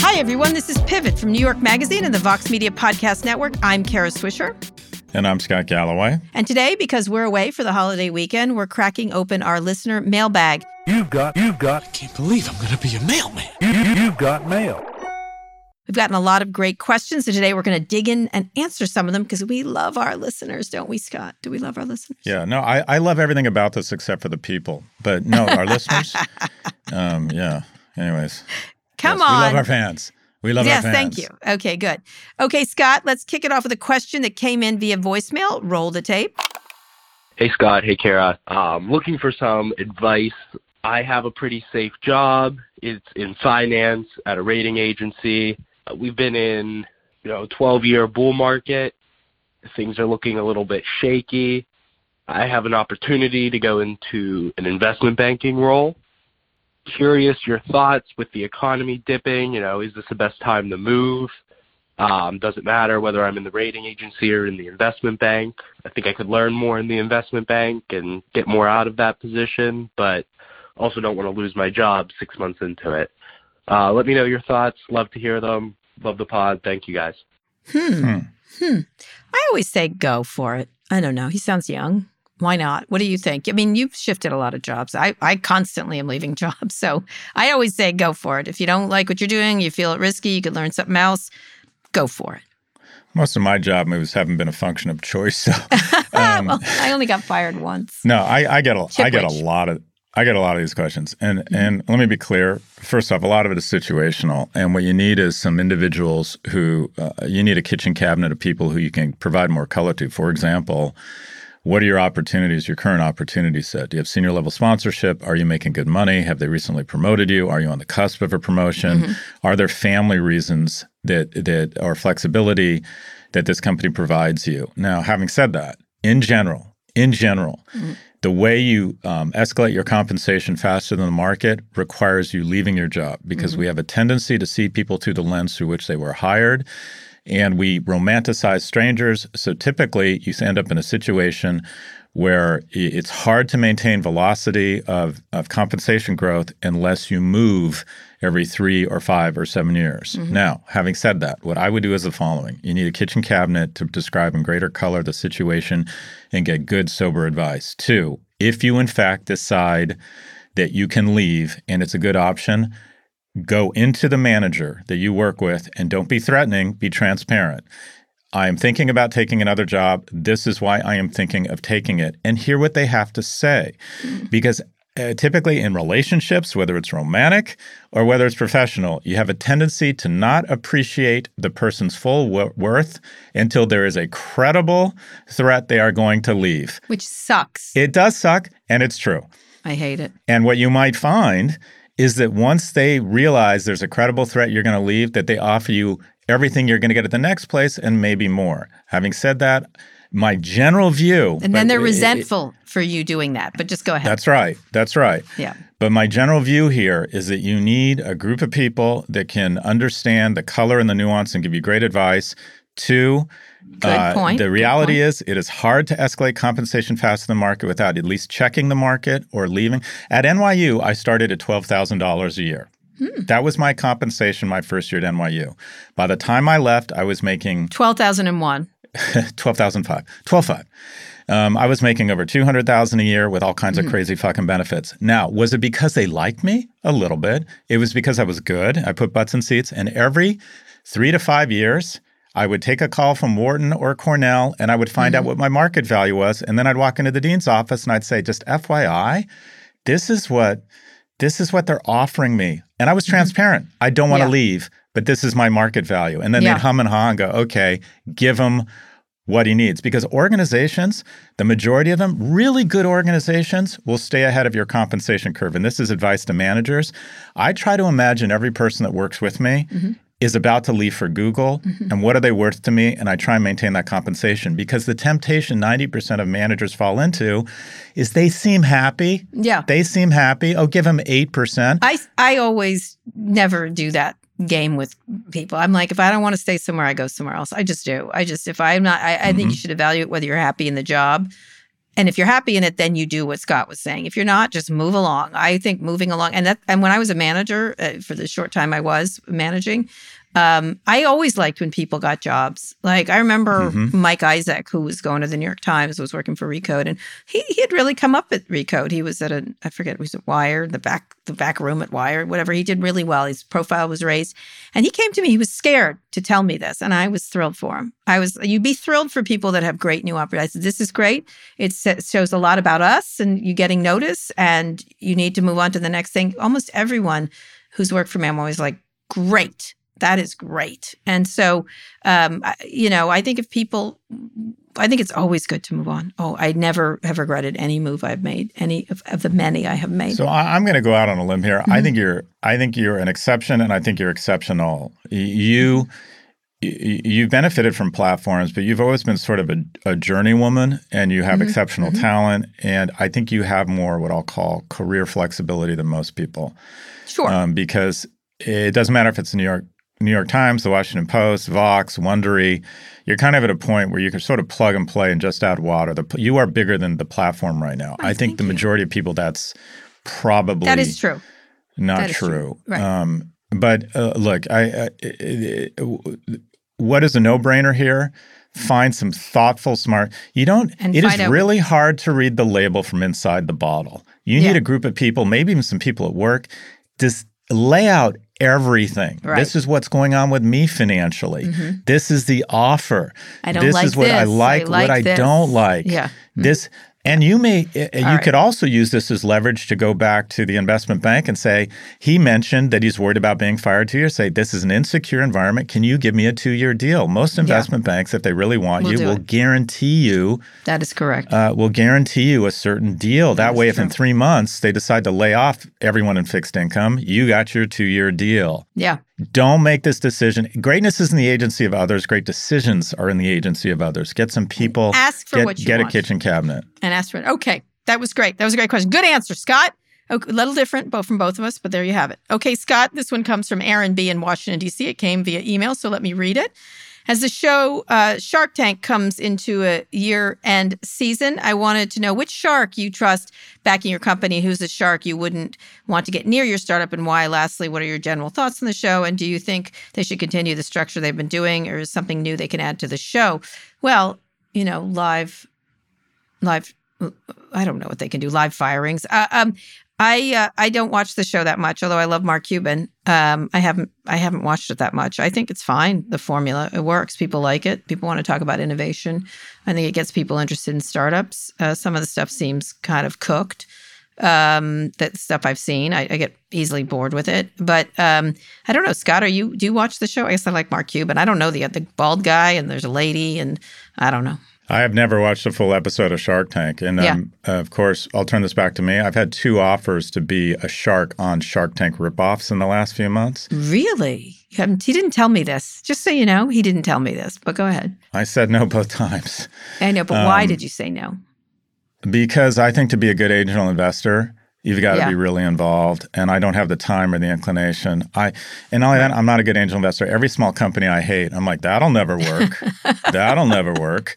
Hi, everyone. This is Pivot from New York Magazine and the Vox Media Podcast Network. I'm Kara Swisher. And I'm Scott Galloway. And today, because we're away for the holiday weekend, we're cracking open our listener mailbag. You've got, you've got, I can't believe I'm going to be a mailman. you, you, you've got mail. We've gotten a lot of great questions, So today we're going to dig in and answer some of them because we love our listeners, don't we, Scott? Do we love our listeners? Yeah, no, I, I love everything about this except for the people. But no, our listeners. Um, yeah. Anyways. Come yes, on. We love our fans. We love yes, our fans. Yes, thank you. Okay, good. Okay, Scott, let's kick it off with a question that came in via voicemail. Roll the tape. Hey Scott, hey Kara. Um, looking for some advice. I have a pretty safe job. It's in finance at a rating agency. Uh, We've been in, you know, 12-year bull market. Things are looking a little bit shaky. I have an opportunity to go into an investment banking role. Curious your thoughts with the economy dipping. You know, is this the best time to move? Um, does it matter whether I'm in the rating agency or in the investment bank? I think I could learn more in the investment bank and get more out of that position, but also don't want to lose my job six months into it. Uh, let me know your thoughts. Love to hear them. Love the pod. Thank you guys. Hmm. Hmm. I always say go for it. I don't know. He sounds young. Why not? What do you think? I mean, you've shifted a lot of jobs. I, I constantly am leaving jobs. So I always say go for it. If you don't like what you're doing, you feel it risky, you could learn something else, go for it. Most of my job moves haven't been a function of choice. So, um, well, I only got fired once. no, I, I get a, Chip I get a lot of I get a lot of these questions, and Mm-hmm. and let me be clear. First off, a lot of it is situational, and what you need is some individuals who uh, you need a kitchen cabinet of people who you can provide more color to. For example, what are your opportunities, your current opportunity set? Do you have senior level sponsorship? Are you making good money? Have they recently promoted you? Are you on the cusp of a promotion? Mm-hmm. Are there family reasons that that or flexibility that this company provides you? Now, having said that, in general, in general, the way you um, escalate your compensation faster than the market requires you leaving your job because we have a tendency to see people through the lens through which they were hired and we romanticize strangers. So typically, you end up in a situation where it's hard to maintain velocity of, of compensation growth unless you move every three or five or seven years. Mm-hmm. Now, having said that, what I would do is the following you need a kitchen cabinet to describe in greater color the situation and get good, sober advice. Two, if you in fact decide that you can leave and it's a good option, go into the manager that you work with and don't be threatening, be transparent. I am thinking about taking another job. This is why I am thinking of taking it. And hear what they have to say. Mm-hmm. Because uh, typically in relationships, whether it's romantic or whether it's professional, you have a tendency to not appreciate the person's full wo- worth until there is a credible threat they are going to leave. Which sucks. It does suck, and it's true. I hate it. And what you might find is that once they realize there's a credible threat you're going to leave, that they offer you everything you're going to get at the next place and maybe more. Having said that, my general view. And then they're it- it- resentful for you doing that. But just go ahead. That's right. That's right. Yeah. But my general view here is that you need a group of people that can understand the color and the nuance and give you great advice. Two, Good point. the reality is it is hard to escalate compensation faster than the market without at least checking the market or leaving. At NYU, I started at $12,000 a year. Hmm. That was my compensation my first year at NYU. By the time I left, I was making 12,001. 12,005. 12,500. Um, I was making over 200,000 a year with all kinds Mm-hmm. of crazy fucking benefits. Now, was it because they liked me? A little bit. It was because I was good. I put butts in seats. And every three to five years, I would take a call from Wharton or Cornell and I would find Mm-hmm. out what my market value was. And then I'd walk into the dean's office and I'd say, just FYI, this is what this is what they're offering me. And I was transparent. I don't want to. Yeah. leave, but this is my market value. And then Yeah. they'd hum and haw and go, okay, give him what he needs. Because organizations, the majority of them, really good organizations, will stay ahead of your compensation curve. And this is advice to managers. I try to imagine every person that works with me Mm-hmm. is about to leave for Google and what are they worth to me? And I try and maintain that compensation because the temptation 90% of managers fall into is they seem happy. Yeah. They seem happy. Oh, give them 8%. I, I always never do that game with people. I'm like, if I don't want to stay somewhere, I go somewhere else. I just do. I just, if I'm not, I, I think you should evaluate whether you're happy in the job And if you're happy in it, then you do what Scott was saying. If you're not, just move along. I think moving along, and that, and when I was a manager uh, for the short time I was managing, um, I always liked when people got jobs. Like I remember Mhm. Mike Isaac, who was going to the New York Times, was working for Recode, and he he had really come up at Recode. He was at a I forget it was at Wired, the back the back room at Wired, whatever. He did really well. His profile was raised, and he came to me. He was scared to tell me this, and I was thrilled for him. I was you'd be thrilled for people that have great new opportunities. I said, This is great. It shows a lot about us, and you getting notice, and you need to move on to the next thing. Almost everyone who's worked for me, I'm always like, great. That is great. And so, um, you know, I think if people, I think it's always good to move on. Oh, I never have regretted any move I've made, any of, of the many I have made. So I, I'm going to go out on a limb here. I Mhm. think you're. I think you're an exception, and I think you're exceptional. You. You've benefited from platforms, but you've always been sort of a, a journey woman and you have Mhm, exceptional mhm. talent. And I think you have more what I'll call career flexibility than most people. sure. um, because it doesn't matter if it's New York New York Times, the Washington Post, Vox, Wondery. You're kind of at a point where you can sort of plug and play and just add water. The, you are bigger than the platform right now. Oh, I think the you. majority of people that's probably that is true. not is true. true. Right. Um, but uh, look, I, I, I- what is a no-brainer here? Find some thoughtful, smart. You don't. And it is out- really hard to read the label from inside the bottle. You Yeah. need a group of people, maybe even some people at work. Just lay out everything. Right. This is what's going on with me financially. Mhm. This is the offer. I don't this like is what I this. I like, what like I don't like. Yeah. This and you may uh, you right. could also use this as leverage to go back to the investment bank and say he mentioned that he's worried about being fired two years. Say this is an insecure environment. Can you give me a two year deal? Most investment banks, if they really want Will you, will it. guarantee you That is correct. uh, will guarantee you a certain deal. That way, if in three months they decide to lay off everyone in fixed income, you got your two year deal. yeah. Don't make this decision. Greatness is in the agency of others. Great decisions are in the agency of others. Get some people. Ask for get what you get want. a kitchen cabinet. and ask for it. Okay, that was great. That was a great question. Good answer, Scott. Okay, a little different, both from both of us, but there you have it. Okay, Scott, this one comes from Aaron B in Washington D.C. It came via email, so let me read it. As the show uh, Shark Tank comes into a year-end season, I wanted to know which shark you trust backing your company, who's a shark you wouldn't want to get near your startup, and why. Lastly, what are your general thoughts on the show, and do you think they should continue the structure they've been doing, or is something new they can add to the show? Well, you know, live live I don't know what they can do live firings. Uh, um, I uh, I don't watch the show that much, although I love Mark Cuban. Um, I haven't I haven't watched it that much. I think it's fine. The formula it works. People like it. People want to talk about innovation. I think it gets people interested in startups. Uh, some of the stuff seems kind of cooked. Um, that stuff I've seen, I, I get easily bored with it. But um, I don't know, Scott. Are you do you watch the show? I guess I like Mark Cuban. I don't know the the bald guy and there's a lady and I don't know. I have never watched a full episode of Shark Tank. And Yeah. um, uh, of course, I'll turn this back to me. I've had two offers to be a shark on Shark Tank ripoffs in the last few months. Really? He didn't tell me this. Just so you know, he didn't tell me this. But go ahead. I said no both times I know, but why Um, did you say no? because I think to be a good angel investor, you've got to Yeah. be really involved. And I don't have the time or the inclination. I and not only that, I'm not a good angel investor. Every small company I hate, I'm like, that'll never work. that'll never work.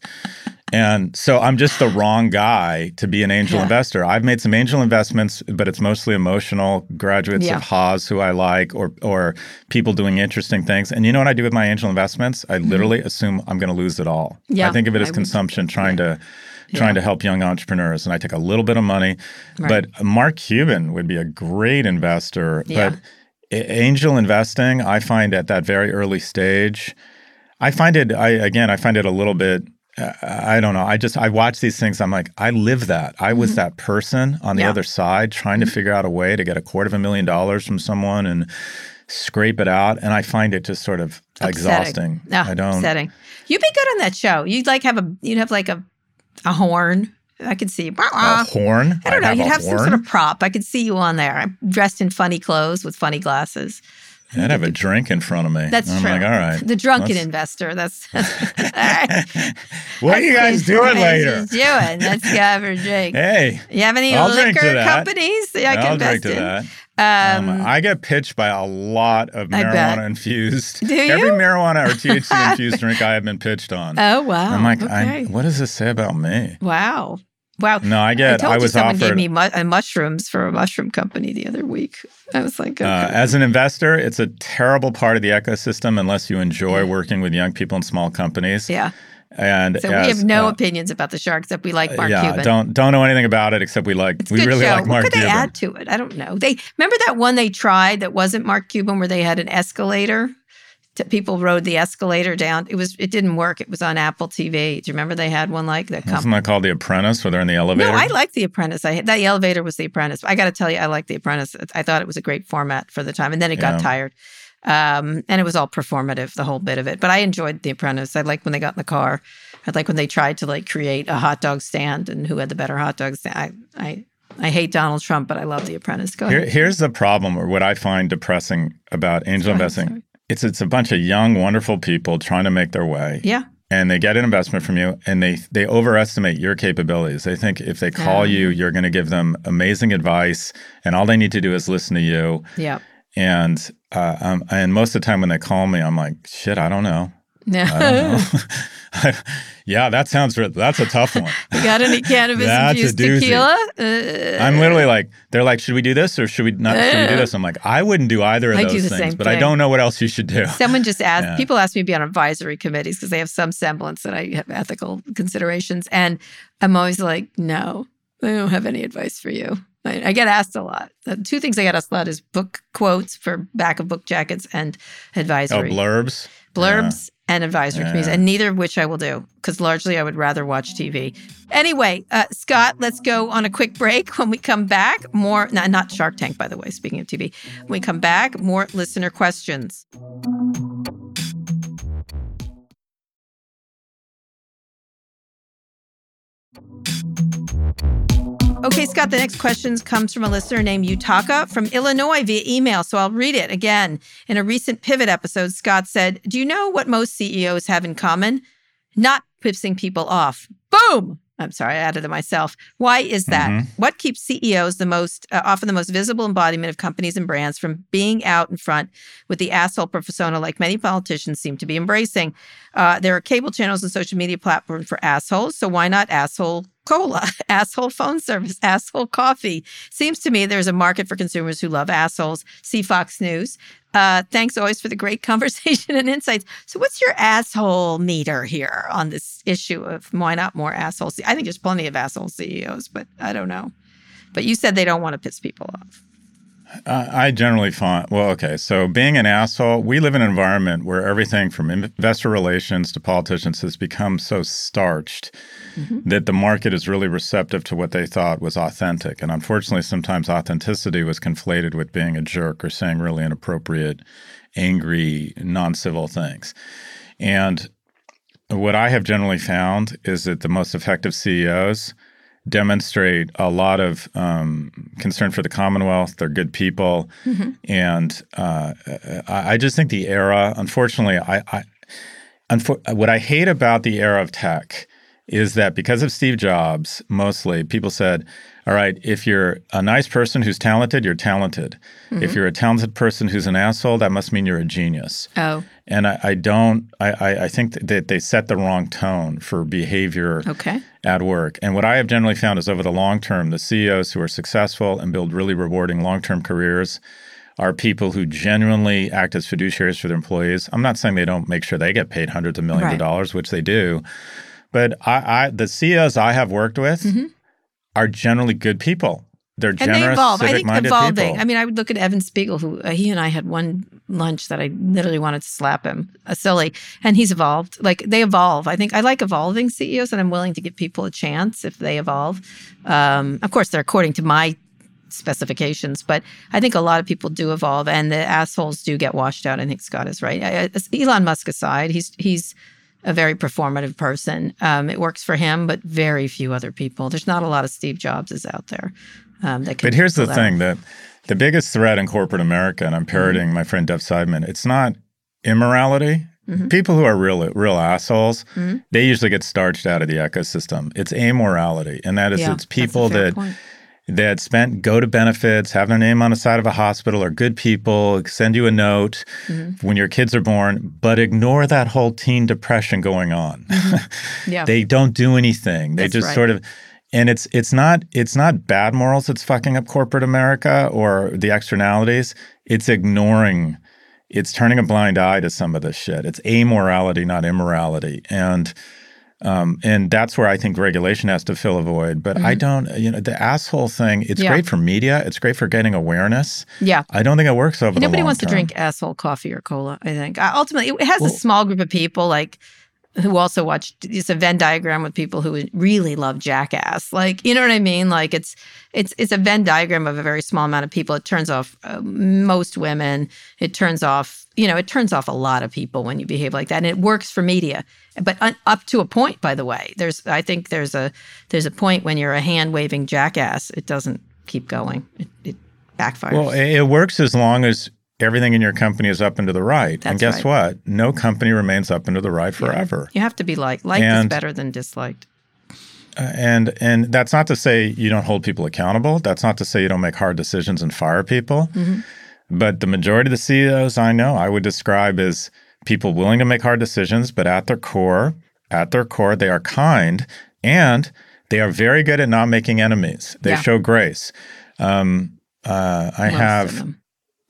And so I'm just the wrong guy to be an angel Yeah. investor. I've made some angel investments, but it's mostly emotional graduates Yeah. of Haas who I like or or people doing interesting things. And you know what I do with my angel investments? I literally assume I'm going to lose it all. Mm-hmm. Yeah, I think of it I as would- consumption, trying to trying to help young entrepreneurs. And I take a little bit of money. Right. But Mark Cuban would be a great investor. Yeah. But angel investing, I find at that very early stage, I find it. I again, I find it a little bit. I don't know. I just I watch these things. I'm like, I live that. I was that person on the Mm-hmm. Yeah. Mm-hmm. other side trying to figure out a way to get a quarter of a million dollars from someone and scrape it out. And I find it just sort of Upsetting. exhausting. Ah, I don't. Upsetting. You'd be good on that show. You'd like have a. You'd have like a, a horn. I could see. Wah, A horn. I don't know. I'd You'd have some sort of prop. I could see you on there, dressed in funny clothes with funny glasses. I'd have a drink in front of me. That's I'm true. like, all right. The drunken let's- investor. That's. that's What are you guys doing later? Doing. Let's go have a drink. Hey, You have any I'll liquor companies that I can I'll invest drink to in? that. Um, Um, I get pitched by a lot of marijuana infused. Do you? Every marijuana or THC infused drink I have been pitched on. oh wow! I'm like, okay. I, what does this say about me? wow, Wow. No, I I get. told I, you was someone gave me mu- uh, mushrooms for a mushroom company the other week. I was like, uh, as an investor, it's a terrible part of the ecosystem unless you enjoy Yeah. working with young people in small companies. yeah. And So we have no uh, opinions about the shark except we like Mark yeah, Cuban. don't don't know anything about it except we like It's we good really show. like Mark what could they add to it? I don't know. They remember that one they tried that wasn't Mark Cuban, where they had an escalator. People rode the escalator down. It was. It didn't work. It was on Apple TV. Do you remember they had one like that? Wasn't that called The Apprentice, where they're in the elevator? No, I like The Apprentice. I that elevator was The Apprentice. I got to tell you, I like The Apprentice. I thought it was a great format for the time, and then it Yeah. got tired. Um, and it was all performative, the whole bit of it. But I enjoyed The Apprentice. I like when they got in the car. I like when they tried to like create a hot dog stand and who had the better hot dogs. I I I hate Donald Trump, but I love The Apprentice. Go Here, here's the problem, or what I find depressing about angel ahead, investing. sorry. It's it's a bunch of young, wonderful people trying to make their way. Yeah. and they get an investment from you and they they overestimate your capabilities they think if they call Yeah. you you're going to give them amazing advice and all they need to do is listen to you Yeah. and uh, um, and most of the time when they call me i'm like shit i don't know Yeah. i don't know yeah that sounds that's a tough one you got any cannabis infused tequila? Uh, i'm literally like they're like should we do this or should we not should we do this i'm like i wouldn't do either of I those things but i don't know what else you should do Someone just asked, Yeah. people ask me to be on advisory committees because they have some semblance that I have ethical considerations. And I'm always like, no, I don't have any advice for you. I, I get asked a lot. The two things I get asked a lot is book quotes for back of book jackets and oh advisory blurbs blurbs and advisory committees, Yeah. and neither of which I will do because largely I would rather watch TV. Anyway, uh, Scott, let's go on a quick break. When we come back, more, no, not Shark Tank, by the way, speaking of TV. When we come back, more listener questions. Okay, Scott, the next question comes from a listener named Utaka from Illinois via email. So I'll read it again. In a recent Pivot episode, Scott said, Do you know what most CEOs have in common? Not pissing people off. Boom! I'm sorry, I added it myself. Why is that? Mhm. What keeps CEOs the most, uh, often the most visible embodiment of companies and brands from being out in front with the asshole persona like many politicians seem to be embracing? Uh, there are cable channels and social media platforms for assholes, so why not asshole cola, asshole phone service, asshole coffee? Seems to me there's a market for consumers who love assholes. See Fox News. Uh, thanks always for the great conversation and insights. So, what's your asshole meter here on this issue of why not more assholes? I think there's plenty of asshole CEOs, but I don't know. But you said they don't want to piss people off. I generally find, well, okay, so being an asshole, we live in an environment where everything from investor relations to politicians has become so starched mm-hmm. that the market is really receptive to what they thought was authentic. And unfortunately, sometimes authenticity was conflated with being a jerk or saying really inappropriate, angry, non civil things. And what I have generally found is that the most effective CEOs demonstrate a lot of um, concern for the Commonwealth. They're good people, and uh, I, I just think the era. Unfortunately, I, I unfor- what I hate about the era of tech is that because of Steve Jobs, mostly people said, "All right, if you're a nice person who's talented, you're talented. If mm-hmm. you're a talented person who's an asshole, that must mean you're a genius." Oh, And I, I don't. I, I, think that they set the wrong tone for behavior okay. at work. And what I have generally found is over the long term, the CEOs who are successful and build really rewarding long term careers are people who genuinely act as fiduciaries for their employees. I'm not saying they don't make sure they get paid hundreds of millions Right. of dollars, which they do, but I, I the CEOs I have worked with mm-hmm. Are generally good people. They're Mm-hmm. And generous, they evolve. I think evolving. people. I mean, I would look at Evan Spiegel, who uh, he and I had one lunch that I literally wanted to slap him, uh, silly, and he's evolved. Like they evolve. I think I like evolving CEOs, and I'm willing to give people a chance if they evolve. Um, of course, they're according to my specifications, but I think a lot of people do evolve, and the assholes do get washed out. I think Scott is right. I, I, Elon Musk aside, he's he's a very performative person. Um, it works for him, but very few other people. There's not a lot of Steve Jobses out there um, that can. But here's the that thing that the biggest threat in corporate America, and I'm parodying my friend Dov Seidman, it's not immorality. Mm-hmm. People who are real real assholes, they usually get starched out of the ecosystem. It's amorality, and that is Yeah, it's people that point. That spent go to benefits, have their name on the side of a hospital, are good people, send you a note Mm-hmm. when your kids are born, but ignore that whole teen depression going on. Yeah. they don't do anything. They That's just right. sort of and it's it's not it's not bad morals that's fucking up corporate America or the externalities. It's ignoring, it's turning a blind eye to some of this shit. It's amorality, not immorality, and um, and that's where I think regulation has to fill a void. But I don't, you know, the asshole thing. It's Mm-hmm. Yeah. great for media. It's great for getting awareness. Yeah. I don't think it works over. the Nobody wants to drink asshole coffee or cola, I think. Uh, ultimately, it has Well- a small group of people like who also watch it's a Venn diagram with people who really love Jackass. Like, you know what I mean? Like it's it's it's a Venn diagram of a very small amount of people. It turns off uh, most women. It turns off, you know, it turns off a lot of people when you behave like that. And it works for media. But un, up to a point, by the way. There's I think there's a there's a point when you're a hand waving jackass, it doesn't keep going. It, it backfires. Well, it works as long as everything in your company is up and to the right. and That's guess what? No company remains up and to the right forever. You have to be liked. Liked is better than disliked. Uh, and and that's not to say you don't hold people accountable. That's not to say you don't make hard decisions and fire people. Mm-hmm. But the majority of the CEOs I know, I would describe as people willing to make hard decisions, but at their core, at their core, they are kind and they are very good at not making enemies. They Yeah. show grace. Um, uh, I Most have.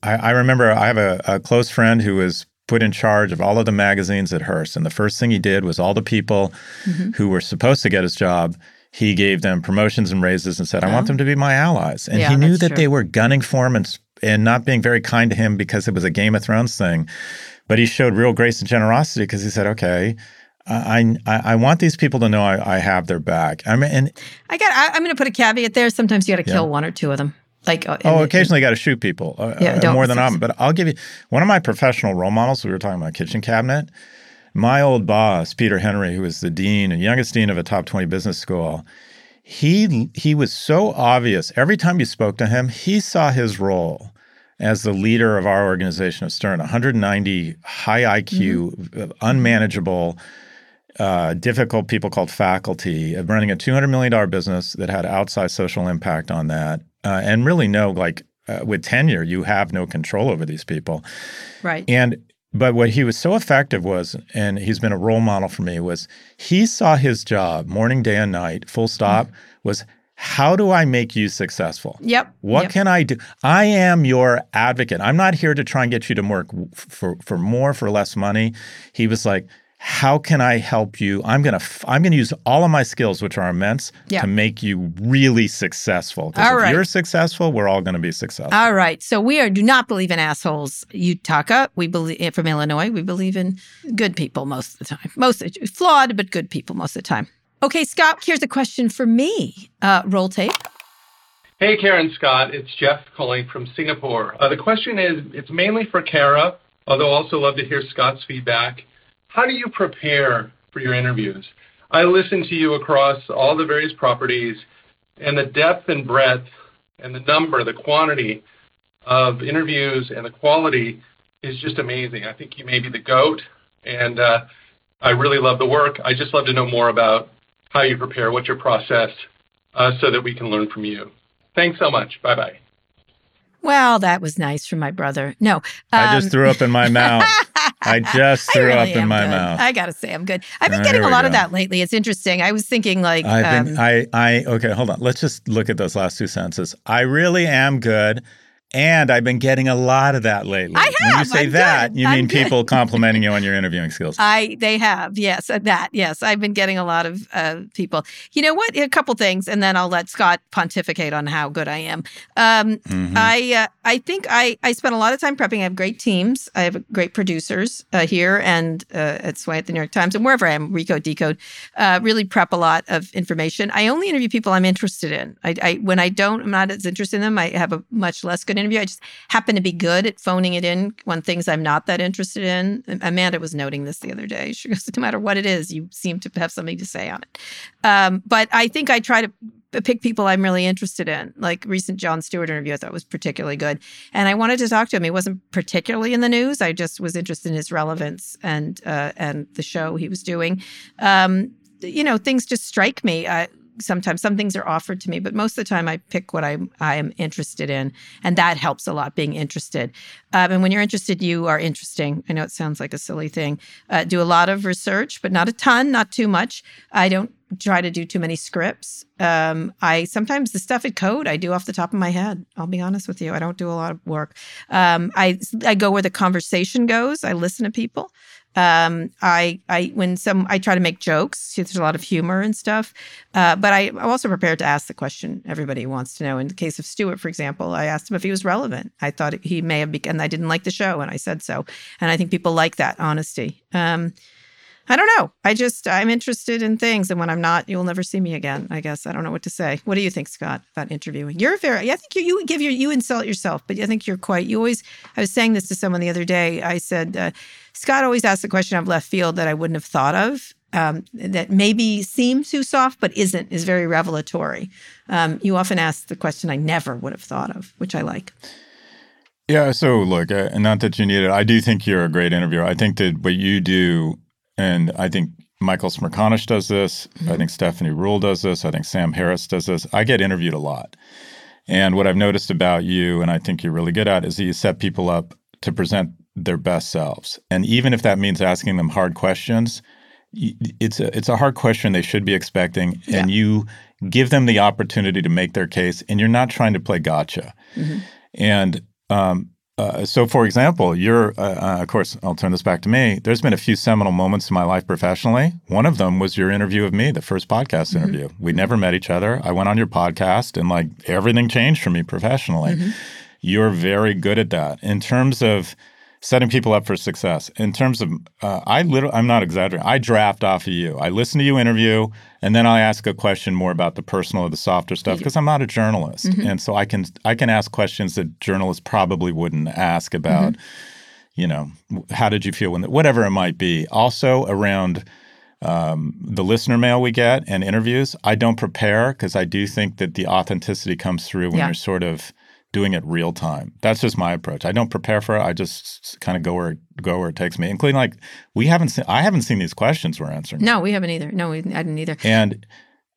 I, I remember I have a, a close friend who was put in charge of all of the magazines at Hearst. And the first thing he did was all the people Mm-hmm. who were supposed to get his job, he gave them promotions and raises and said, I want them to be my allies. And Yeah, he knew that true. they were gunning for him and, and not being very kind to him because it was a Game of Thrones thing. But he showed real grace and generosity because he said, okay, I, I, I want these people to know I, I have their back. I mean, and I got. I, I'm going to put a caveat there. Sometimes you got to Yeah. kill one or two of them. Like uh, Oh, occasionally got to shoot people uh, Yeah, uh, more than I'm. But I'll give you one of my professional role models. We were talking about kitchen cabinet. My old boss, Peter Henry, who was the dean and youngest dean of a top 20 business school, he he was so obvious. Every time you spoke to him, he saw his role as the leader of our organization of Stern, 190 high IQ, uh, unmanageable, uh, difficult people called faculty, of running a $200 million business that had outsized social impact on that. Uh, and really, no, like uh, with tenure, you have no control over these people. right. And but what he was so effective was, and he's been a role model for me, was he saw his job morning, day, and night, full stop, was how do I make you successful? Yep. What yep. can I do? I am your advocate. I'm not here to try and get you to work for for more for less money. He was like, how can I help you? I'm gonna f- I'm gonna use all of my skills, which are immense, Yeah. to make you really successful. 'Cause All if right. you're successful, we're all gonna be successful. All right. So we are do not believe in assholes. Utaka, we believe from Illinois. We believe in good people most of the time. Most flawed, but good people most of the time. Okay, Scott. Here's a question for me. Uh, roll tape. Hey, Karen Scott. It's Jeff calling from Singapore. Uh, the question is it's mainly for Kara, although I also love to hear Scott's feedback. How do you prepare for your interviews? I listen to you across all the various properties, and the depth and breadth and the number, the quantity of interviews and the quality is just amazing. I think you may be the GOAT, and uh, I really love the work. I just love to know more about how you prepare, what's your process, uh, so that we can learn from you. Thanks so much. Bye bye. Well, that was nice from my brother. No, I um, just threw up in my mouth. I just I threw really up in my good. mouth. I gotta say, I'm good. I've been getting a lot of that lately. It's interesting. I was thinking, like, I um, think I I okay, hold on. Let's just look at those last two sentences. I really am good. And I've been getting a lot of that lately. I have. When you say I'm that, good. you I'm mean good. people complimenting you on your interviewing skills. I they have yes uh, that yes I've been getting a lot of uh, people. You know what? A couple things, and then I'll let Scott pontificate on how good I am. Um, Mhm. I uh, I think I I spent a lot of time prepping. I have great teams. I have great producers uh, here and uh, at Sway at the New York Times and wherever I am. Recode Decode uh, really prep a lot of information. I only interview people I'm interested in. I, I when I don't, I'm not as interested in them. I have a much less good interview. I just happen to be good at phoning it in when things I'm not that interested in. Amanda was noting this the other day. She goes, no matter what it is, you seem to have something to say on it. Um, but I think I try to pick people I'm really interested in. Like recent Jon Stewart interview, I thought was particularly good, and I wanted to talk to him. He wasn't particularly in the news. I just was interested in his relevance and uh, and the show he was doing. Um, you know, things just strike me. Sometimes some things are offered to me, but most of the time I pick what I I am interested in, and that helps a lot. Being interested, um, and when you're interested, you are interesting. I know it sounds like a silly thing. Uh, do a lot of research, but not a ton, not too much. I don't try to do too many scripts. Um, I sometimes the stuff at code I do off the top of my head. I'll be honest with you. I don't do a lot of work. Um, I I go where the conversation goes. I listen to people. Um, I I when some I try to make jokes. There's a lot of humor and stuff, uh, but I, I'm also prepared to ask the question everybody wants to know. In the case of Stewart, for example, I asked him if he was relevant. I thought he may have, and I didn't like the show, and I said so. And I think people like that honesty. Um, I don't know. I just I'm interested in things, and when I'm not, you'll never see me again. I guess I don't know what to say. What do you think, Scott, about interviewing? You're very. I think you you give your you insult yourself, but I think you're quite. You always. I was saying this to someone the other day. I said uh, Scott always asks a question of left field that I wouldn't have thought of. Um, that maybe seems too soft, but isn't is very revelatory. Um, you often ask the question I never would have thought of, which I like. Yeah. So look, uh, not that you need it. I do think you're a great interviewer. I think that what you do, and I think Michael Smerconish does this. I think Stephanie Ruhle does this. I think Sam Harris does this. I get interviewed a lot. And what I've noticed about you, and I think you're really good at, is that you set people up to present their best selves. And even if that means asking them hard questions, it's a it's a hard question they should be expecting, and you give them the opportunity to make their case, and you're not trying to play gotcha. And um, uh, so, for example, you're, uh, uh, of course, I'll turn this back to me. There's been a few seminal moments in my life professionally. One of them was your interview of me, the first podcast interview. We never met each other. I went on your podcast and like everything changed for me professionally. You're very good at that. In terms of setting people up for success, in terms of, uh, I literally, I'm not exaggerating. I draft off of you. I listen to you interview, and then I ask a question more about the personal or the softer stuff because I'm not a journalist, and so I can I can ask questions that journalists probably wouldn't ask about. You know, how did you feel when whatever it might be. Also around um, the listener mail we get and interviews, I don't prepare because I do think that the authenticity comes through when Yeah. you're sort of doing it real time. That's just my approach. I don't prepare for it. I just kind of go where go where it takes me. Including like we haven't seen I haven't seen these questions we're answering. No, we haven't either. No, we, I didn't either. And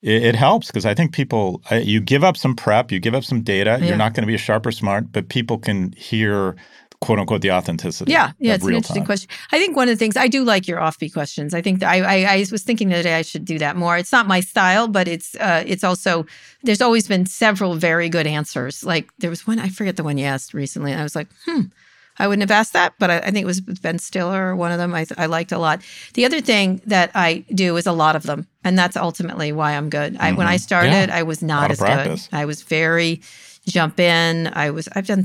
it, it helps because I think people, you give up some prep, you give up some data. Yeah. You're not going to be sharp or smart, but people can hear, quote unquote, the authenticity. Yeah, yeah, it's an interesting time. question. I think one of the things I do like your offbeat questions. I think that I, I I was thinking the other day I should do that more. It's not my style, but it's uh it's also there's always been several very good answers. Like there was one I forget the one you asked recently, and I was like, hmm. I wouldn't have asked that, but I, I think it was Ben Stiller, one of them I, I liked a lot. The other thing that I do is a lot of them, and that's ultimately why I'm good. I, when I started, I was not Mm-hmm. As good. I was very jump in. I was I've done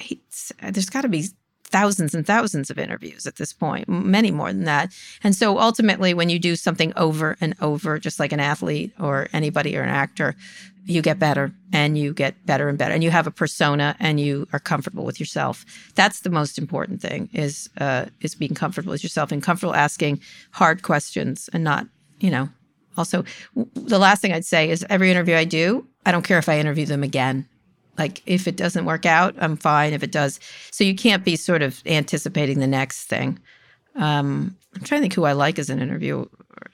s- s- there's got to be thousands and thousands of interviews at this point, many more than that. And so ultimately when you do something over and over just like an athlete or anybody or an actor, you get better and you get better and better and you have a persona and you are comfortable with yourself. That's the most important thing is uh is being comfortable with yourself and comfortable asking hard questions and not, you know, also the last thing I'd say is every interview I do, I don't care if I interview them again. Like if it doesn't work out, I'm fine. If it does, so you can't be sort of anticipating the next thing. Um, I'm trying to think who I like as an interview.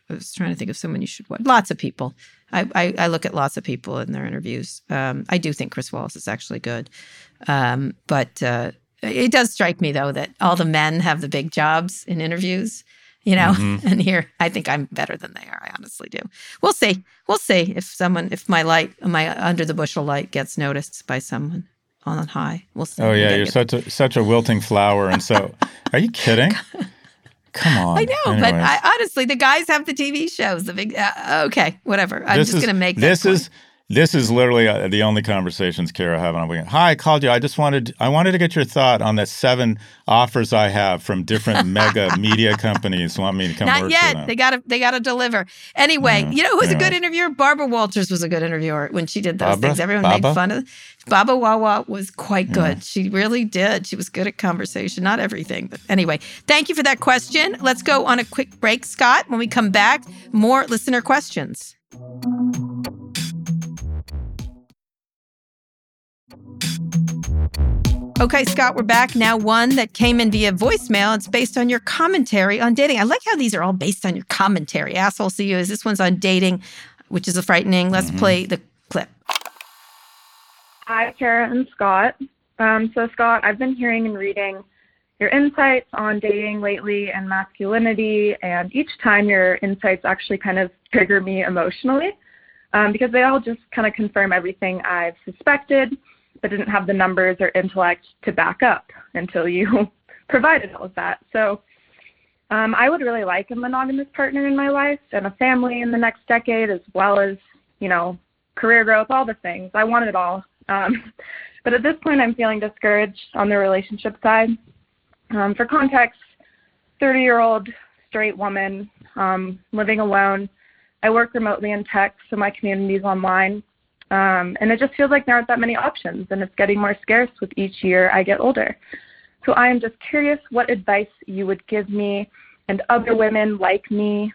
I was trying to think of someone you should watch. Lots of people. I, I, I look at lots of people in their interviews. Um, I do think Chris Wallace is actually good, um, but uh, it does strike me though that all the men have the big jobs in interviews. You know, and here I think I'm better than they are. I honestly do. We'll see. We'll see if someone, if my light, my under the bushel light gets noticed by someone on high. We'll see. Oh yeah, you're you. such a such a wilting flower, and so are you kidding? Come on. I know, but I, honestly, the guys have the TV shows. The big, uh, okay, whatever. I'm This just going to make this point. is this is literally uh, the only conversations Kara have on a weekend. Hi, I called you. I just wanted I wanted to get your thought on the seven offers I have from different mega media companies want me to come Not yet. They gotta they gotta deliver. Anyway, Mm, you know who was a good interviewer? Barbara Walters was a good interviewer when she did those Barbara? things. Everyone Baba? made fun of Baba Wawa was quite good. She really did. She was good at conversation. Not everything, but anyway. Thank you for that question. Let's go on a quick break, Scott. When we come back, more listener questions. Okay, Scott, we're back. Now, one that came in via voicemail. It's based on your commentary on dating. I like how these are all based on your commentary. Asshole CEOs. This one's on dating, which is a frightening. Let's play the clip. Hi, Kara and Scott. Um, so, Scott, I've been hearing and reading your insights on dating lately and masculinity. And each time your insights actually kind of trigger me emotionally um, because they all just kind of confirm everything I've suspected, but didn't have the numbers or intellect to back up until you provided all of that. So um, I would really like a monogamous partner in my life and a family in the next decade, as well as, you know, career growth, all the things. I want it all. Um, but at this point, I'm feeling discouraged on the relationship side. Um, for context, 30 year old straight woman um, living alone. I work remotely in tech, so my community is online. Um, and it just feels like there aren't that many options, and it's getting more scarce with each year I get older. So I am just curious what advice you would give me and other women like me.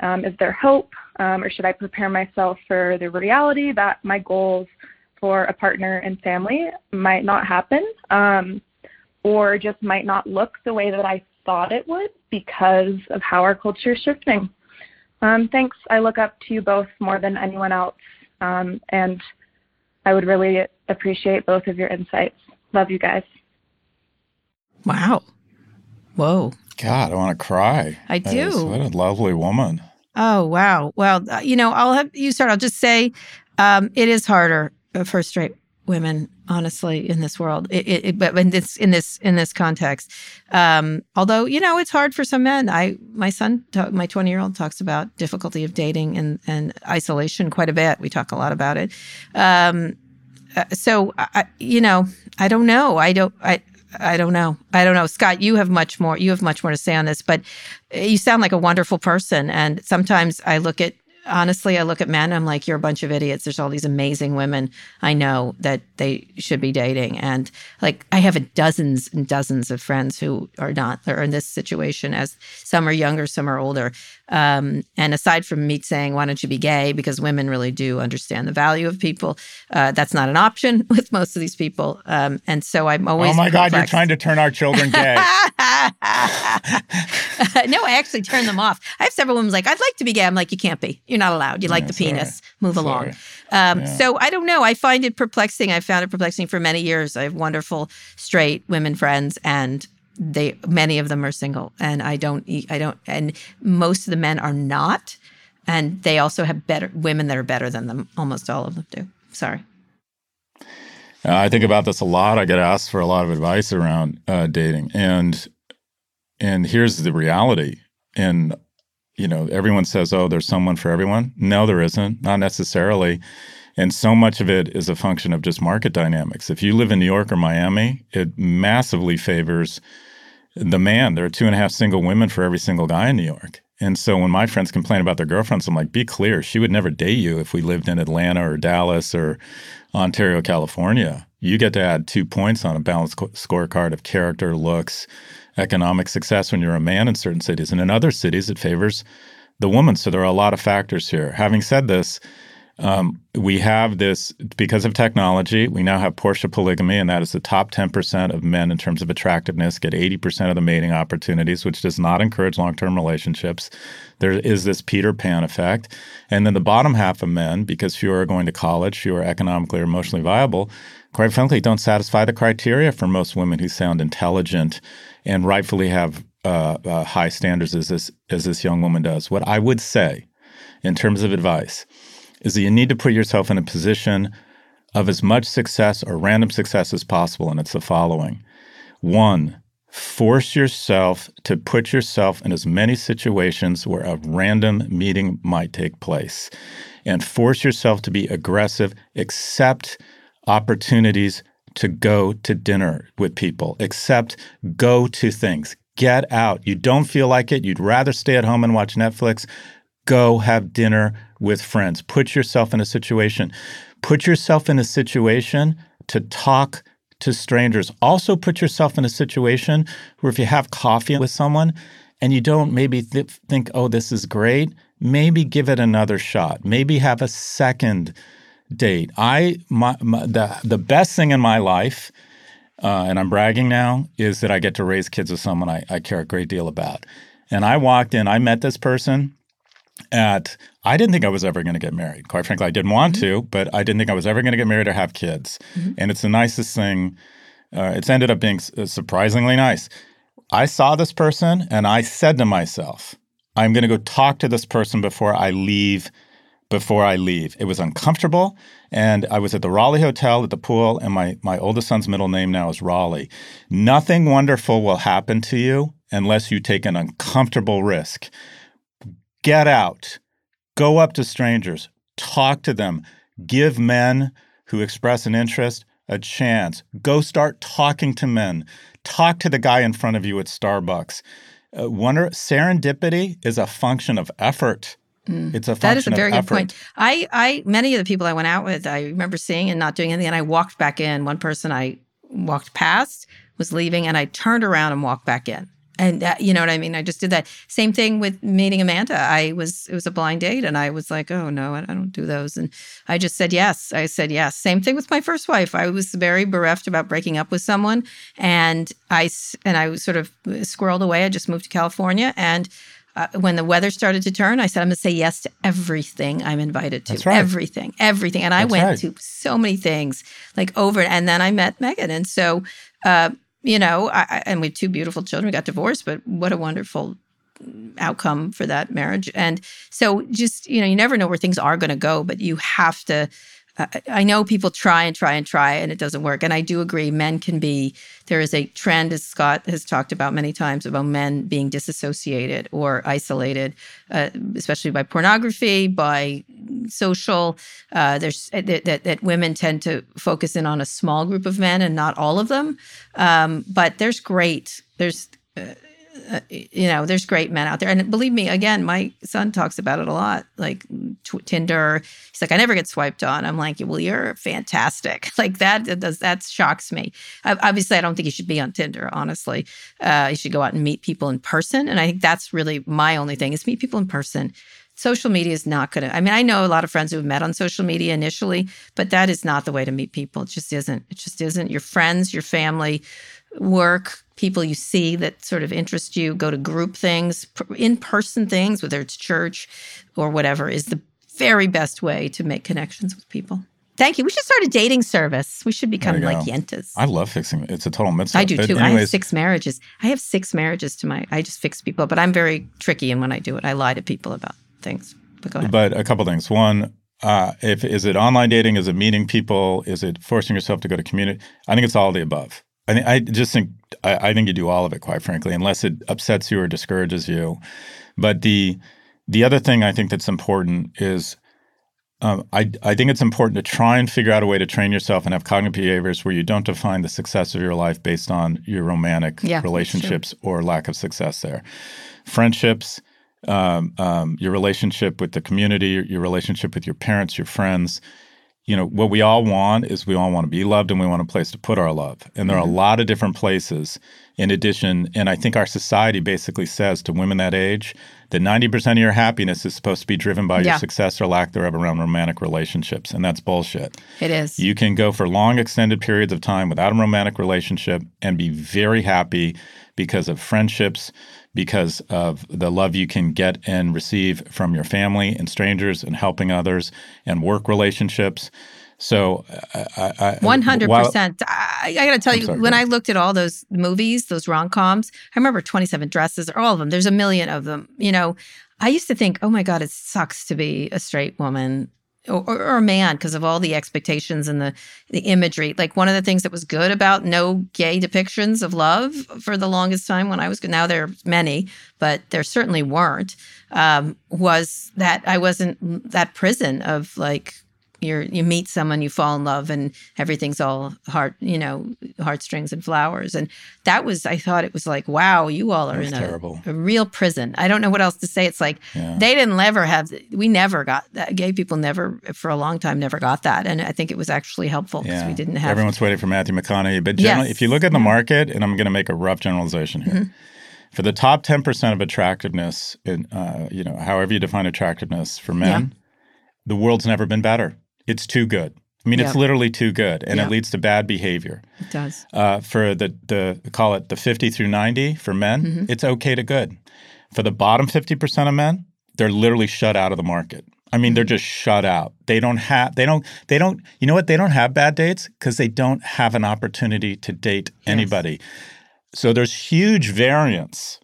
Um, is there hope, um, or should I prepare myself for the reality that my goals for a partner and family might not happen? Um, or just might not look the way that I thought it would because of how our culture is shifting. Um, thanks. I look up to you both more than anyone else, um, and I would really appreciate both of your insights. Love you guys. Wow. Whoa. God, I want to cry. I That do. is- what a lovely woman. Oh, wow. Well, uh, you know, I'll have you start. I'll just say um, it is harder uh, for straight women, honestly, in this world. It, it, but in this in this in this context, um, although you know, it's hard for some men. I my son, ta- my twenty year old, talks about difficulty of dating and and isolation quite a bit. We talk a lot about it. Um, uh, so, I, you know, I don't know. I don't. I. I don't know. I don't know. Scott, you have much more you have much more to say on this, but you sound like a wonderful person and sometimes I look at honestly I look at men I'm like you're a bunch of idiots. There's all these amazing women I know that they should be dating and like I have dozens and dozens of friends who are not are in this situation as some are younger, some are older. Um, and aside from me saying why don't you be gay because women really do understand the value of people, uh, that's not an option with most of these people. Um, and so I'm always oh my God, you're trying to turn our children gay. no, I actually turned them off. I have several women like, I'd like to be gay. I'm like, you can't be. You're not allowed. You like the sorry. penis. Move along. Um, Yeah. So I don't know. I find it perplexing. I found it perplexing for many years. I have wonderful straight women friends, and they many of them are single, and I don't. I don't. And most of the men are not, and they also have better women that are better than them. Almost all of them do. Sorry. Uh, I think about this a lot. I get asked for a lot of advice around uh, dating, and and here's the reality. And you know, everyone says, "Oh, there's someone for everyone." No, there isn't. Not necessarily. And so much of it is a function of just market dynamics. If you live in New York or Miami, it massively favors the man. There are two and a half single women for every single guy in New York. And so when my friends complain about their girlfriends, I'm like, be clear, she would never date you if we lived in Atlanta or Dallas or Ontario, California. You get to add two points on a balanced scorecard of character, looks, economic success when you're a man in certain cities. And in other cities, it favors the woman. So there are a lot of factors here. Having said this, um, we have this because of technology. We now have Porsche polygamy, and that is the top 10% of men in terms of attractiveness get 80% of the mating opportunities, which does not encourage long term relationships. There is this Peter Pan effect. And then the bottom half of men, because fewer are going to college, fewer are economically or emotionally viable, quite frankly, don't satisfy the criteria for most women who sound intelligent and rightfully have uh, uh, high standards as this, as this young woman does. What I would say in terms of advice is that you need to put yourself in a position of as much success or random success as possible. And it's the following one, force yourself to put yourself in as many situations where a random meeting might take place and force yourself to be aggressive, accept opportunities to go to dinner with people, accept go to things. Get out. You don't feel like it. You'd rather stay at home and watch Netflix go have dinner with friends. Put yourself in a situation. Put yourself in a situation to talk to strangers. Also, put yourself in a situation where if you have coffee with someone and you don't maybe th- think, oh, this is great, maybe give it another shot. Maybe have a second date. I, my, my, the, the best thing in my life, uh, and I'm bragging now, is that I get to raise kids with someone I, I care a great deal about. And I walked in, I met this person at I didn't think I was ever going to get married. Quite frankly, I didn't want mm-hmm. to, but I didn't think I was ever going to get married or have kids. Mm-hmm. And it's the nicest thing. Uh, it's ended up being s- uh, surprisingly nice. I saw this person and I said to myself, I'm going to go talk to this person before I leave. Before I leave, it was uncomfortable, and I was at the Raleigh Hotel at the pool, and my my oldest son's middle name now is Raleigh. Nothing wonderful will happen to you unless you take an uncomfortable risk. Get out, go up to strangers, talk to them, give men who express an interest a chance. Go start talking to men. Talk to the guy in front of you at Starbucks. Uh, wonder serendipity is a function of effort. It's a function Mm. That is a very good effort. point. I, I, many of the people I went out with, I remember seeing and not doing anything. And I walked back in. One person I walked past was leaving, and I turned around and walked back in. And that, you know what I mean? I just did that. Same thing with meeting Amanda. I was, it was a blind date, and I was like, oh no, I, I don't do those. And I just said yes. I said yes. Same thing with my first wife. I was very bereft about breaking up with someone, and I and I was sort of squirreled away. I just moved to California, and uh, when the weather started to turn, I said, I'm going to say yes to everything I'm invited to. That's right. Everything, everything. And I That's went right. to so many things like over. And then I met Megan. And so, uh, you know, I, and we have two beautiful children. We got divorced, but what a wonderful outcome for that marriage. And so just, you know, you never know where things are going to go, but you have to. I know people try and try and try and it doesn't work. And I do agree, men can be, there is a trend, as Scott has talked about many times, about men being disassociated or isolated, uh, especially by pornography, by social. Uh, there's that, that, that women tend to focus in on a small group of men and not all of them. Um, but there's great, there's uh, you know, there's great men out there. And believe me, again, my son talks about it a lot, like t- Tinder. He's like, I never get swiped on. I'm like, well, you're fantastic. Like that, that does that shocks me. I, obviously, I don't think you should be on Tinder. Honestly, uh, you should go out and meet people in person. And I think that's really my only thing is meet people in person. Social media is not going to. I mean, I know a lot of friends who have met on social media initially, but that is not the way to meet people. It just isn't. It just isn't. Your friends, your family, work, people you see that sort of interest you, go to group things, in person things, whether it's church or whatever, is the very best way to make connections with people. Thank you. We should start a dating service. We should become like. Yentas. I love fixing. It's a total mitzvah. I do too. I have six marriages. I have six marriages to my. I just fix people, but I'm very tricky. And when I do it, I lie to people about things. But go ahead. But a couple things. One, uh, if is it online dating? Is it meeting people? Is it forcing yourself to go to community? I think it's all of the above. I think I just think I, I think you do all of it, quite frankly, unless it upsets you or discourages you. But the the other thing I think that's important is um, I I think it's important to try and figure out a way to train yourself and have cognitive behaviors where you don't define the success of your life based on your romantic Yeah, relationships or lack of success there. Friendships, um, um, your relationship with the community, your relationship with your parents, your friends. You know, what we all want is we all want to be loved and we want a place to put our love. And there are a mm-hmm. lot of different places in addition. And I think our society basically says to women that age that 90% of your happiness is supposed to be driven by Yeah. your success or lack thereof around romantic relationships. And that's bullshit. it is. You can go for long, extended periods of time without a romantic relationship and be very happy because of friendships, because of the love you can get and receive from your family and strangers and helping others and work relationships. So, uh, I, I, I- One hundred percent. I, I got to tell you, sorry, when I looked at all those movies, those rom coms, I remember Twenty Seven Dresses, or all of them. There's a million of them. You know, I used to think, oh my god, it sucks to be a straight woman. Or, or, man because of all the expectations and the the imagery. Like one of the things that was good about no gay depictions of love for the longest time when I was now there are many, but there certainly weren't. Um, was that I wasn't that prison of like you're you meet someone, you fall in love, and everything's all heart, you know, heartstrings and flowers. And that was, I thought it was like, wow, you all are in a, terrible. a real prison. I don't know what else to say. It's like Yeah. they didn't ever have, we never got that. Gay people never, for a long time, never got that. And I think it was actually helpful because we didn't have. Everyone's waiting for Matthew McConaughey. But generally, Yes. if you look at the market, and I'm going to make a rough generalization here, Mm-hmm. for the top 10% of attractiveness, in, uh, you know, however you define attractiveness for men, the world's never been better. It's too good. I mean, it's literally too good, and Yeah. it leads to bad behavior. it does. Uh, for the the call it the 50 through 90 for men, Mm-hmm. it's okay to good. For the bottom 50% of men, they're literally shut out of the market. I mean, Mm-hmm. they're just shut out. They don't have they don't they don't you know what? They don't have bad dates because they don't have an opportunity to date anybody. So there's huge variance,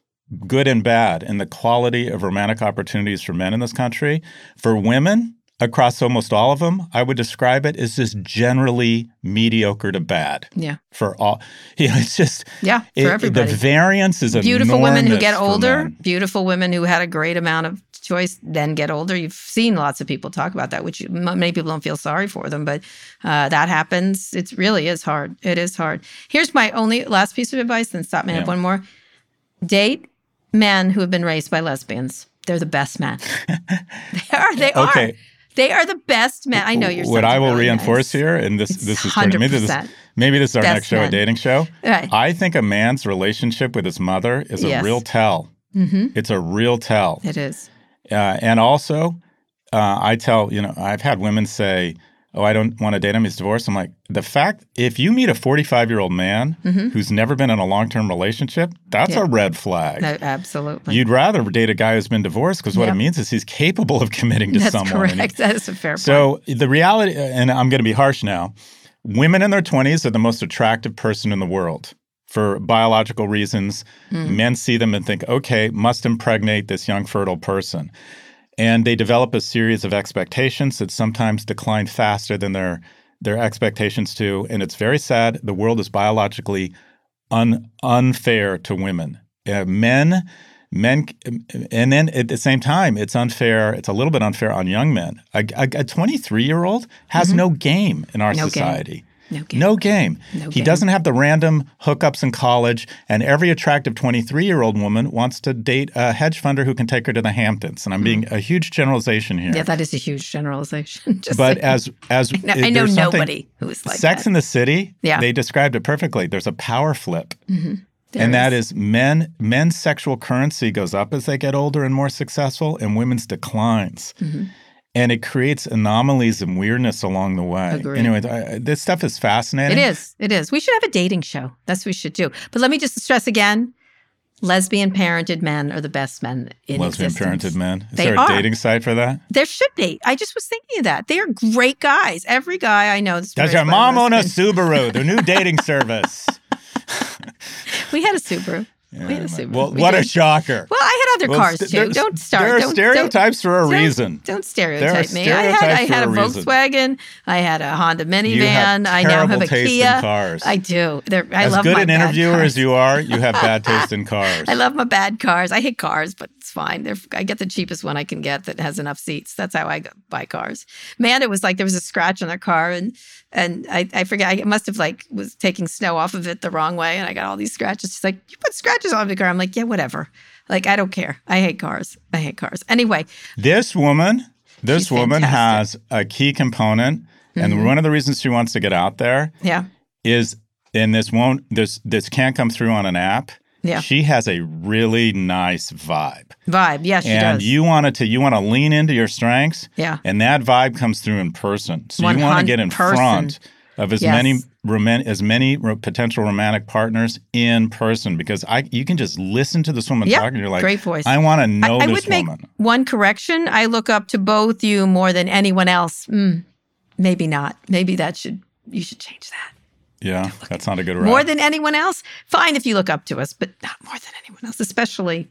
good and bad, in the quality of romantic opportunities for men in this country. For women, across almost all of them, I would describe it as just generally mediocre to bad. Yeah. For all, you know, it's just Yeah. For it- everybody. The variance is a beautiful women who get older, beautiful women who had a great amount of choice then get older. You've seen lots of people talk about that, which many people don't feel sorry for them, but uh, that happens. It really is hard. It is hard. Here's my only last piece of advice, then stop me. I have one more. Date men who have been raised by lesbians. They're the best men. they are. They are. They are the best men. I know you're. What I will really reinforce nice. here, and this It's this is maybe this is 100%. maybe this is our Best next show, a dating show. Right. I think a man's relationship with his mother is Yes. a real tell. Mhm. It's a real tell. It is. Uh, and also, uh, I tell you know I've had women say, "Oh, I don't want to date him. He's divorced." I'm like, the fact if you meet a 45 year old man who's never been in a long term relationship, that's Mm-hmm. Yeah. a red flag. No, absolutely. You'd rather date a guy who's been divorced because what Yeah. it means is he's capable of committing to That's someone. and he- correct. That is a fair point. so the reality, and I'm going to be harsh now, women in their 20s are the most attractive person in the world for biological reasons. Hmm. Men see them and think, okay, must impregnate this young, fertile person. And they develop a series of expectations that sometimes decline faster than their their expectations do. And it's very sad. The world is biologically un, unfair to women. Uh, men, men, and then at the same time, it's unfair. It's a little bit unfair on young men. A 23 year old has no game in our Mm-hmm. No game. No game. No game. No he game. doesn't have the random hookups in college, and every attractive 23 year old woman wants to date a hedge funder who can take her to the Hamptons. And I'm being a huge generalization here. Yeah, that is a huge generalization. But as as I know, I know nobody who's like Sex that. in the City, Yeah. they described it perfectly. There's a power flip. There and that is men men's sexual currency goes up as they get older and more successful, and women's declines. Mm-hmm. And it creates anomalies and weirdness along the way. Agreed. Anyway, I, this stuff is fascinating. It is. It is. We should have a dating show. That's what we should do. But let me just stress again: lesbian parented men are the best men in Lesbian existence. parented men. Is They there a are. dating site for that? There should be. I just was thinking of that. They are great guys. Every guy I know. that's Does your mom own a Subaru? The new dating service. We had a Subaru. We had a Yeah, well, We what a shocker. Well, I had other Well, cars st- too. Don't start. There are don't, stereotypes for a don't- reason. Don't stereotype me. I had I had a, a reason. Volkswagen. I had a Honda minivan. I now have a Kia. cars. I do. They're, I as love good my an bad interviewer cars. as you are, you have bad taste in cars. I love my bad cars. I hate cars, but it's fine. They're, I get the cheapest one I can get that has enough seats. That's how I buy cars. Man, it was like there was a scratch on their car, and and I, I forget. I must have like was taking snow off of it the wrong way, and I got all these scratches. She's like, "You put scratches on the car." I'm like, "Yeah, whatever." Like I don't care. I hate cars. I hate cars. Anyway, This woman, this woman fantastic. has a key component, and Mhm. one of the reasons she wants to get out there yeah, is, and this won't, this this can't come through on an app. Yeah. she has a really nice vibe, vibe. Yeah, she and does. you wanted to, you want to lean into your strengths, yeah, and that vibe comes through in person. So you want to get in 100%. front of as Yes. many as many potential romantic partners in person because I you can just listen to this woman Yeah, talk and you're like, great voice. I want to know I, I this would make one correction. I look up to both you more than anyone else. Mm, maybe not. Maybe that should you should change that. Yeah, that's not a good rap. More than anyone else? Fine if you look up to us, but not more than anyone else, especially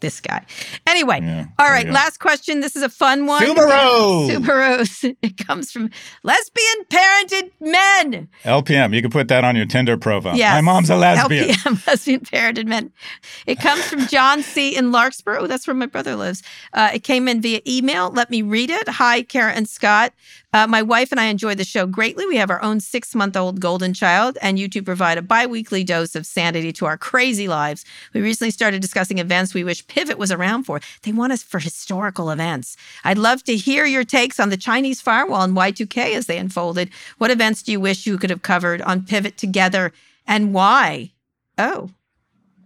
this guy. Anyway, Yeah, all right, last question. This is a fun one. Subaru! Subarus. It comes from lesbian parented men. LPM, you can put that on your Tinder profile. Yes. My mom's a lesbian. LPM, lesbian parented men. It comes from John C. in Larkspur. Oh, that's where my brother lives. Uh, it came in via email. Let me read it. Hi, Kara and Scott. Uh, my wife and I enjoy the show greatly. We have our own six month old golden child, and you two provide a bi weekly dose of sanity to our crazy lives. We recently started discussing events we wish Pivot was around for. They want us for historical events. I'd love to hear your takes on the Chinese firewall and Y2K as they unfolded. What events do you wish you could have covered on Pivot together and why? Oh,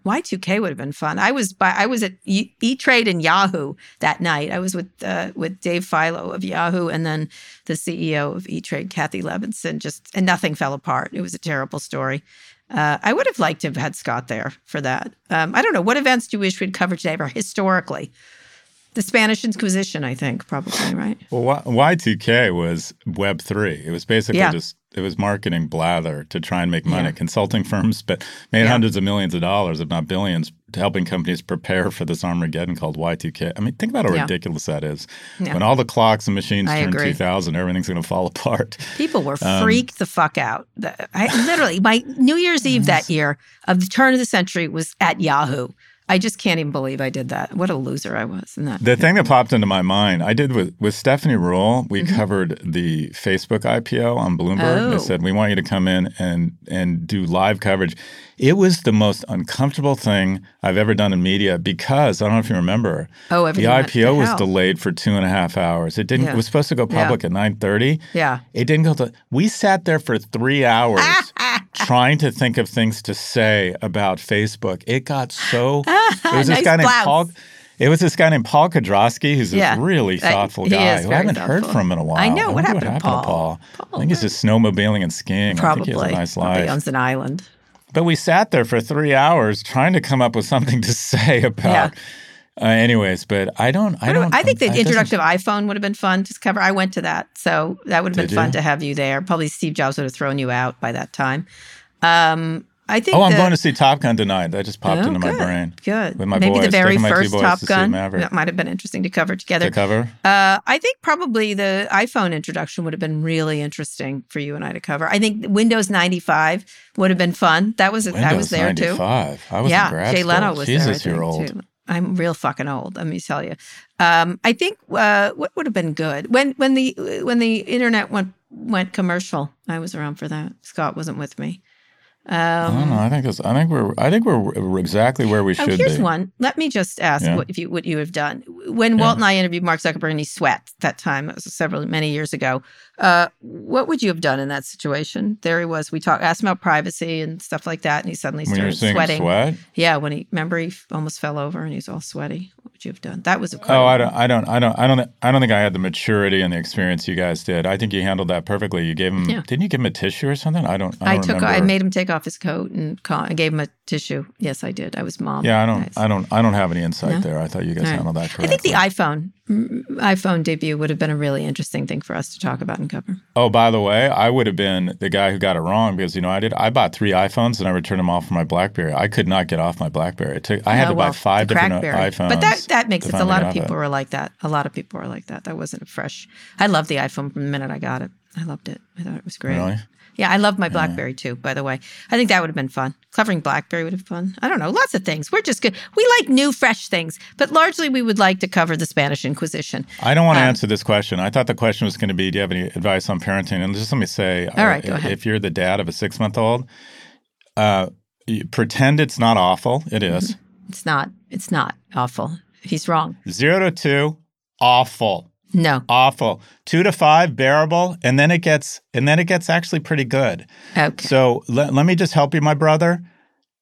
Y2K would have been fun. I was by I was at E Trade and Yahoo that night. I was with uh, with Dave Filo of Yahoo and then the CEO of E Trade, Kathy Levinson. Just and nothing fell apart. It was a terrible story. Uh, I would have liked to have had Scott there for that. Um, I don't know what events do you wish we'd cover today, or historically. The Spanish Inquisition, I think, probably right. Well, Y- Y2K was Web3. It was basically Yeah. just it was marketing blather to try and make money. Yeah. Consulting firms but made Yeah. hundreds of millions of dollars, if not billions, to helping companies prepare for this Armageddon called Y2K. I mean, think about how ridiculous that is. When all the clocks and machines I turn agree. 2000, everything's going to fall apart. People were Um, freaked the fuck out. I literally my New Year's Eve that year of the turn of the century was at Yahoo. I just can't even believe I did that. What a loser I was in that. The thing that popped into my mind, I did with, with Stephanie Ruhle. We Mm-hmm. covered the Facebook IPO on Bloomberg. Oh. They said we want you to come in and and do live coverage. It was the most uncomfortable thing I've ever done in media because I don't know if you remember. Oh, the IPO was delayed for two and a half hours. It didn't. Yeah. It was supposed to go Yeah. public at nine thirty. Yeah. It didn't go to. We sat there for three hours trying to think of things to say about Facebook. It got so. It was this Nice guy named. Paul. It was this guy named Paul Kedrosky, who's this Yeah. really thoughtful he guy I haven't heard thoughtful. from in a while. I know. What wonder happened to Paul? I think he's just snowmobiling and skiing. I think he has Probably. a nice Probably life. owns an island. But we sat there for three hours trying to come up with something to say about. Uh, anyways, but I don't. I do- don't. I think the introductive iPhone would have been fun to cover. I went to that, so that would have been fun you? to have you there. Probably Steve Jobs would have thrown you out by that time. Um, I think. Oh, I'm the- going to see Top Gun tonight. That just popped Oh, into my brain. Good. With my Maybe the very taking my two first boys Top to Gun. That might have been interesting to cover together. To cover. Uh, I think probably the iPhone introduction would have been really interesting for you and I to cover. I think Windows 95 would have been fun. That was I Windows was there too. 95. I was yeah, Jay. Leno was Jesus, there. I you're old. too. I'm real fucking old. Let me tell you. Um, I think uh, what would have been good when when the when the internet went went commercial. I was around for that. Scott wasn't with me. I don't Um, know. I think it's, I think we're I think we're, exactly where we Oh, should here's be. one. Let me just ask Yeah. what if you what you have done when Walt and I interviewed Mark Zuckerberg and he sweat that time. It was several many years ago. Uh, what would you have done in that situation? There he was. We talked, asked him about privacy and stuff like that, and he suddenly When started sweating. sweat. Yeah, when he remember he almost fell over and he was all sweaty. What would you have done? That was a Oh, I don't, I don't, I don't, I don't, I don't think I had the maturity and the experience you guys did. I think you handled that perfectly. You gave him, Yeah. didn't you give him a tissue or something? I don't, I, I don't took. remember. I made him take off his coat and ca- I gave him a tissue. Yes, I did. I was mom. Yeah, I don't. I don't, I don't have any insight No? there. I thought you guys right. handled that correctly. I think the iPhone iPhone debut would have been a really interesting thing for us to talk about and cover. Oh, by the way, I would have been the guy who got it wrong because you know I did. I bought three iPhones and I returned them all for my BlackBerry. I could not get off my BlackBerry. It took. I had Oh, to buy five different Crackberry. iPhones. But that that makes sense. A lot of people were like that. A lot of people were like that. That wasn't fresh. I loved the iPhone from the minute I got it. I loved it. I thought it was great. Really? Yeah, I love my BlackBerry too. By the way, I think that would have been fun. Covering BlackBerry would have been fun. I don't know, lots of things. We're just good. We like new, fresh things, but largely we would like to cover the Spanish Inquisition. I don't want to Um, answer this question. I thought the question was going to be, do you have any advice on parenting? And just let me say, All right, uh, go ahead. if you're the dad of a six month old, uh, pretend it's not awful. It is. It's not. It's not awful. He's wrong. Zero to two, awful. No. Awful. Two to five, bearable, and then it gets and then it gets actually pretty good. Okay. So let, let me just help you, my brother.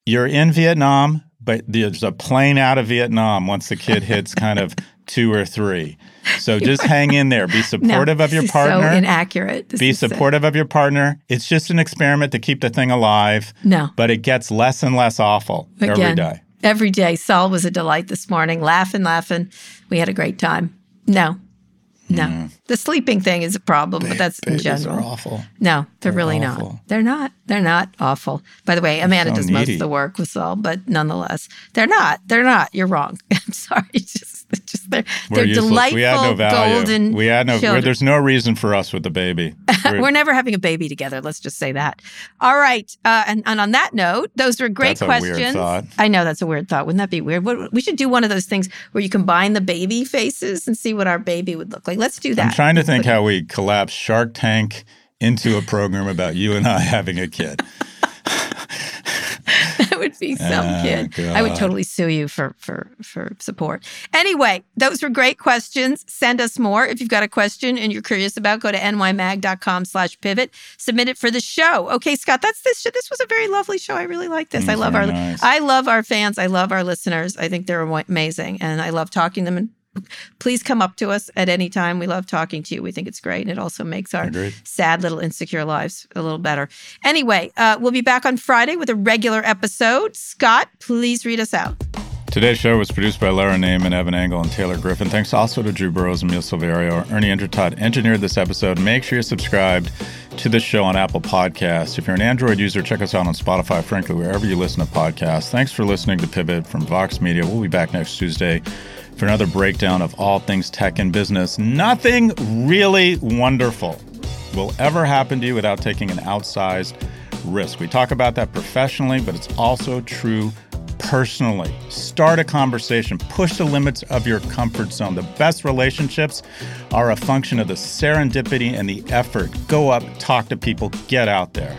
You're in Vietnam, but there's a plane out of Vietnam once the kid hits kind of two or three. So just hang in there. Be No, supportive of your this is partner. So inaccurate. This Be is so- supportive of your partner. It's just an experiment to keep the thing alive, No. but it gets less and less awful every Again, day. Every day. Saul was a delight this morning, laughing, laughing. We had a great time. No, no. Mm. The sleeping thing is a problem, but that's in general. are awful. No, they're, They're really awful. not. They're not. They're not awful. By the way, Amanda so does most of the work with Saul, but nonetheless, they're not. They're not. You're wrong. I'm sorry. Just, it's just they're, they're delightful we had no value. golden. we had no. children. There's no reason for us with the baby. We're- We're never having a baby together. Let's just say that. All right. Uh, and, and on that note, those were great That's a weird questions. I know that's a weird thought. Wouldn't that be weird? What, we should do one of those things where you combine the baby faces and see what our baby would look like. Let's do that. I'm trying to think how we collapse Shark Tank into a program about you and I having a kid. Would be some Oh, kid. I would totally sue you for for for support. Anyway, those were great questions. Send us more if you've got a question and you're curious about. Go to nymag.com slash pivot. Submit it for the show. Okay, Scott, that's this. This was a very lovely show. I really like this. Mm, I love our nice. I love our fans. I love our listeners. I think they're amazing, and I love talking to them. And please come up to us at any time. We love talking to you. We think it's great, and it also makes our Agreed. sad little insecure lives a little better. Anyway, uh, we'll be back on Friday with a regular episode. Scott, please read us out. Today's show was produced by Lara Naaman, Evan Engel, and Taylor Griffin. Thanks also to Drew Burrows and Mil Silverio. Ernie Indradat engineered this episode. Make sure you're subscribed to this show on Apple Podcasts. If you're an Android user, check us out on Spotify, frankly, wherever you listen to podcasts. Thanks for listening to Pivot from Vox Media. We'll be back next Tuesday for another breakdown of all things tech and business. Nothing really wonderful will ever happen to you without taking an outsized risk. We talk about that professionally, but it's also true personally. Start a conversation, push the limits of your comfort zone. The best relationships are a function of the serendipity and the effort. Go up, talk to people, get out there.